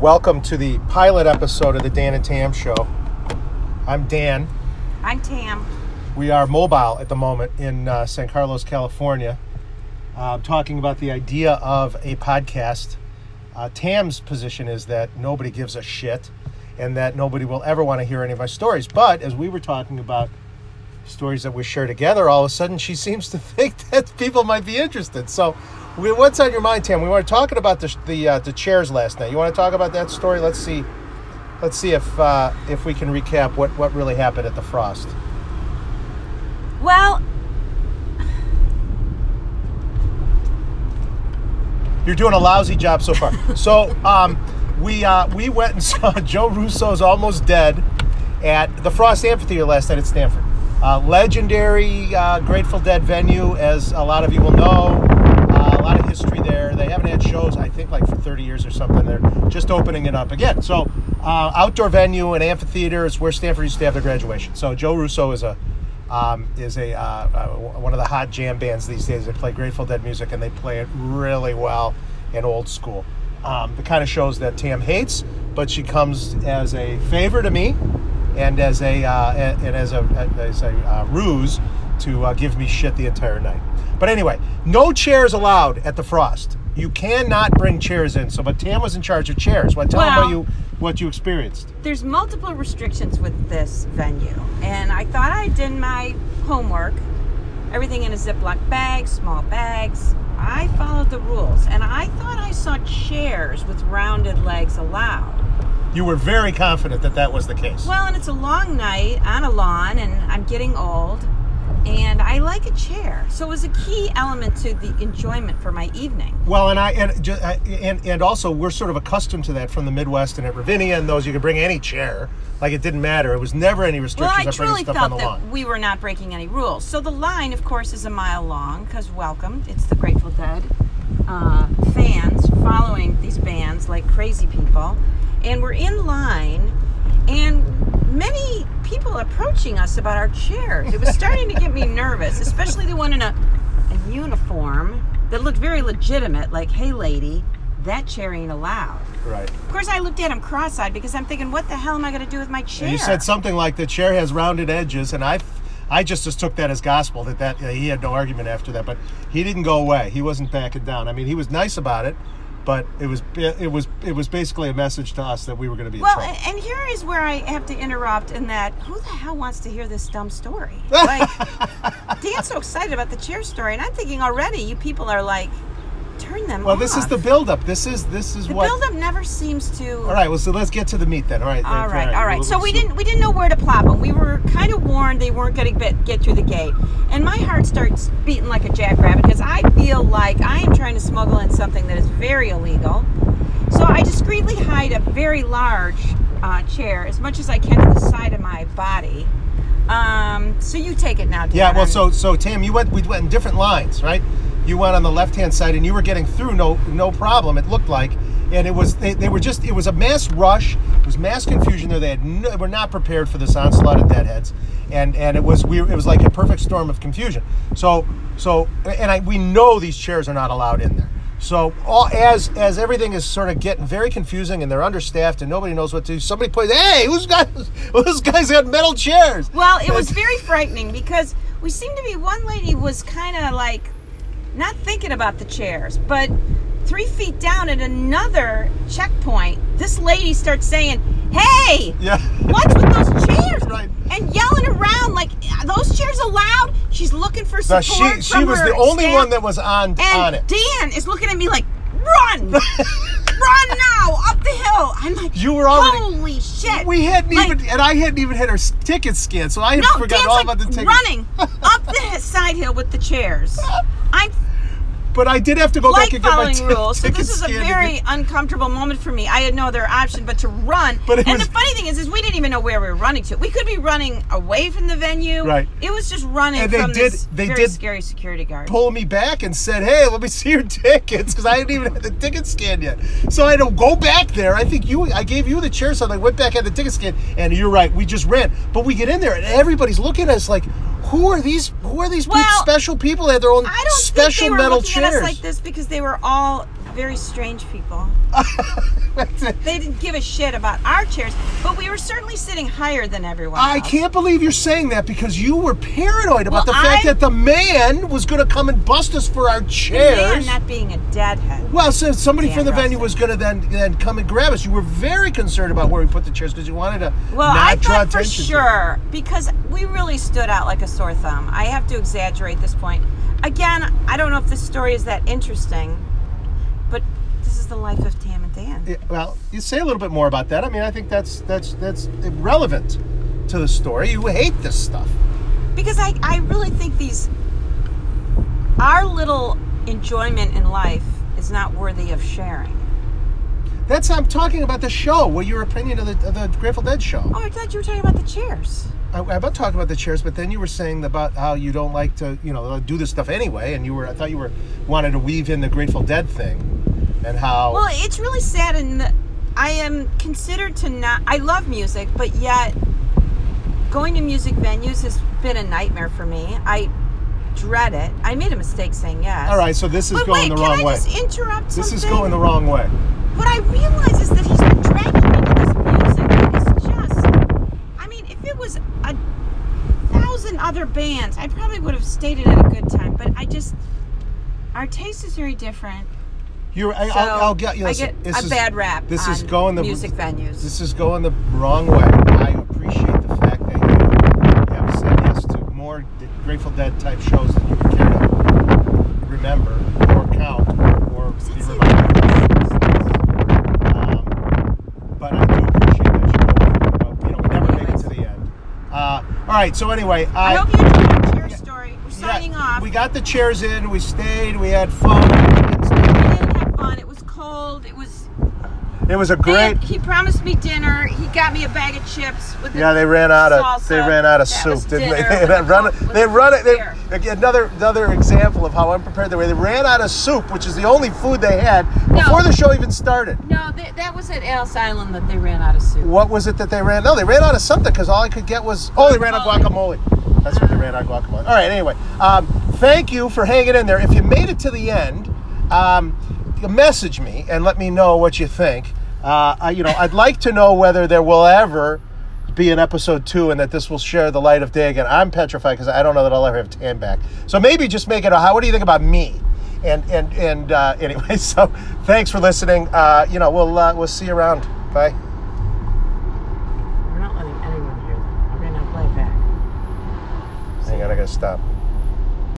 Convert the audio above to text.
Welcome to the pilot episode of the Dan and Tam Show. I'm Dan. I'm Tam. We are mobile at the moment in uh, San Carlos, California, uh, talking about the idea of a podcast. Uh, Tam's position is that nobody gives a shit and that nobody will ever want to hear any of my stories. But as we were talking about stories that we share together, all of a sudden she seems to think that people might be interested. So, we, what's on your mind, Tam? We were talking about the the, uh, the chairs last night. You want to talk about that story? Let's see. Let's see if uh, if we can recap what, what really happened at the Frost. Well, You're doing a lousy job so far. so um, we uh, we went and saw Joe Russo's Almost Dead at the Frost Amphitheater last night at Stanford. Uh, legendary uh, Grateful Dead venue, as a lot of you will know. Uh, a lot of history there. They haven't had shows, I think, like for 30 years or something. They're just opening it up again. So, uh, outdoor venue and amphitheater is where Stanford used to have their graduation. So, Joe Russo is a um, is a uh, uh, one of the hot jam bands these days. They play Grateful Dead music and they play it really well and old school. Um, the kind of shows that Tam hates, but she comes as a favor to me and as a uh, and as a as a uh, ruse to uh, give me shit the entire night. But anyway, no chairs allowed at the Frost. You cannot bring chairs in. So, but Tam was in charge of chairs. What tell them about you what you experienced? there's multiple restrictions with this venue, and I thought I did my homework. Everything in a Ziploc bag, small bags. I followed the rules, and I thought I saw chairs with rounded legs allowed. You were very confident that that was the case. Well, and it's a long night on a lawn, and I'm getting old, and I like a chair. So it was a key element to the enjoyment for my evening. Well, and I and and and also we're sort of accustomed to that from the Midwest and at Ravinia and those you could bring any chair, like it didn't matter. It was never any Well, restrictions I on bringing truly felt the that lawn. we were not breaking any rules. So the line, of course, is a mile long because welcome. It's the Grateful Dead uh, fans following these bands like crazy people, and we're in line, and many people approaching us about our chairs. It was starting to get me nervous, especially the one in a, a uniform that looked very legitimate. Like, hey, lady, that chair ain't allowed. Right. Of course, I looked at him cross-eyed because I'm thinking, what the hell am I going to do with my chair? You said something like the chair has rounded edges, and I, I just just took that as gospel that that uh, he had no argument after that, but he didn't go away. He wasn't backing down. I mean, he was nice about it, but it was it was it was basically a message to us that we were going to be Well, and, here is where I have to interrupt in that who the hell wants to hear this dumb story? Like, Dan's so excited about the chair story, and I'm thinking already you people are like, them well, this is the buildup. This is this is what The what. buildup never seems to. All right. Well, so let's get to the meat then. All right. All right, all right. So we didn't we didn't know where to plop them. We were kind of warned they weren't going to get, get through the gate, and my heart starts beating like a jackrabbit because I feel like I am trying to smuggle in something that is very illegal. So I discreetly hide a very large uh, chair as much as I can to the side of my body. Um, so you take it now. Dan. Yeah, well, so so Tam, you went we went in different lines, right? You went on the left hand side, and you were getting through no no problem. It looked like, and it was they, they were just it was a mass rush. It was mass confusion there. They had no, were not prepared for this onslaught of deadheads, and and it was we it was like a perfect storm of confusion. So so and I we know these chairs are not allowed in there. So all as as everything is sort of getting very confusing and they're understaffed and nobody knows what to do. Somebody plays, hey, who's got who's guys got metal chairs? Well, it was very frightening because we seemed to be one lady was kind of like not thinking about the chairs, but three feet down at another checkpoint, this lady starts saying, "Hey, Yeah. what's with those chairs?" Right. And yelling around like, "Are "Those chairs allowed?" She's looking for So support. she she from was the only staff. one that was on And on it. Dan is looking at me like, "Run, run now up the hill!" I'm like, You were already- holy shit." We hadn't Like, even, and I hadn't even had our ticket scan, so I had no, forgotten all like about the ticket. running up the side hill with the chairs. I'm But I did have to go back like and get my t- rules, so this is a very get- uncomfortable moment for me. I had no other option but to run. But and was- the funny thing is, is we didn't even know where we were running to. We could be running away from the venue. Right. It was just running And they from did- this they very did scary security guard. pull me back and said, "Hey, let me see your tickets," because I hadn't even had the ticket scanned yet. So I had to go back there. I think you, I gave you the chair, so I went back at the ticket scan, and you're right, we just ran. But we get in there, and everybody's looking at us like, "Who are these? Who are these Well, special people that have their own I don't special think they were metal looking chairs?" at us like this because they were all very strange people. They didn't give a shit about our chairs, but we were certainly sitting higher than everyone I else. can't believe you're saying that because you were paranoid about Well, the fact I- that the man was going to come and bust us for our chairs. Man, chairs. not being a deadhead. well, so somebody Dan from the venue was going to then then come and grab us. You were very concerned about where we put the chairs because you wanted to Well, not I draw thought for attention. to it. sure because we really stood out like a sore thumb. I have to exaggerate this point. Again, I don't know if this story is that interesting, but this is the life of Tam and Dan. Yeah, well, you say a little bit more about that. I mean, I think that's that's that's relevant to the story. You hate this stuff. Because I, I really think these our little enjoyment in life is not worthy of sharing. That's I'm talking about the show. What your opinion of the, of the Grateful Dead show? Oh, I thought you were talking about the chairs. I, I'm about talking about the chairs, but then you were saying about how you don't like to, you know, do this stuff anyway, and you were I thought you were wanted to weave in the Grateful Dead thing, and how Well, it's really sad, and I am considered to not. I love music, but yet going to music venues has been a nightmare for me. I dread it. I made a mistake saying yes. all right. So this is But going wait, the can wrong I way. just interrupt This is going the wrong way. What I realize is that he's been dragging me to this music. It's just. I mean, if it was a thousand other bands, I probably would have stayed in at a good time. But I just. Our taste is very different. You're. I, So I'll, I'll get you. I listen, get this a is- bad rap. This is going the music venues. This is going the wrong way. I appreciate the fact that you have said yes to more Grateful Dead type shows than you would care to remember or count or be reminded. Um, but I do appreciate that you go. But, you know, we never make it to the end. Uh, all right. So anyway, I I, hope you enjoyed our chair story. We're yeah, signing off. We got the chairs in. We stayed. We had fun. It was cold. It was. It was a great. he promised me dinner. He got me a bag of chips with. Yeah, they ran out of salsa. they ran out of That soup, didn't they? They, the run it. They run it. They, another another example of how unprepared they were. They ran out of soup, which is the only food they had before the show even started. No, they, that was at Ellis Island that they ran out of soup. What was it that they ran? No, they ran out of something because all I could get was oh, they ran out of guacamole. That's what they ran out of guacamole. All right. Anyway, um, thank you for hanging in there. If you made it to the end, um, message me and let me know what you think. Uh, I, you know, I'd like to know whether there will ever be an episode two and that this will share the light of day again. I'm petrified because I don't know that I'll ever have Tam back. So maybe just make it a how. What do you think about me? And and and uh, anyway, so thanks for listening. Uh, you know, we'll uh, we'll see you around. Bye. We're not letting anyone hear that. We're gonna play back. Hang on, I gotta stop.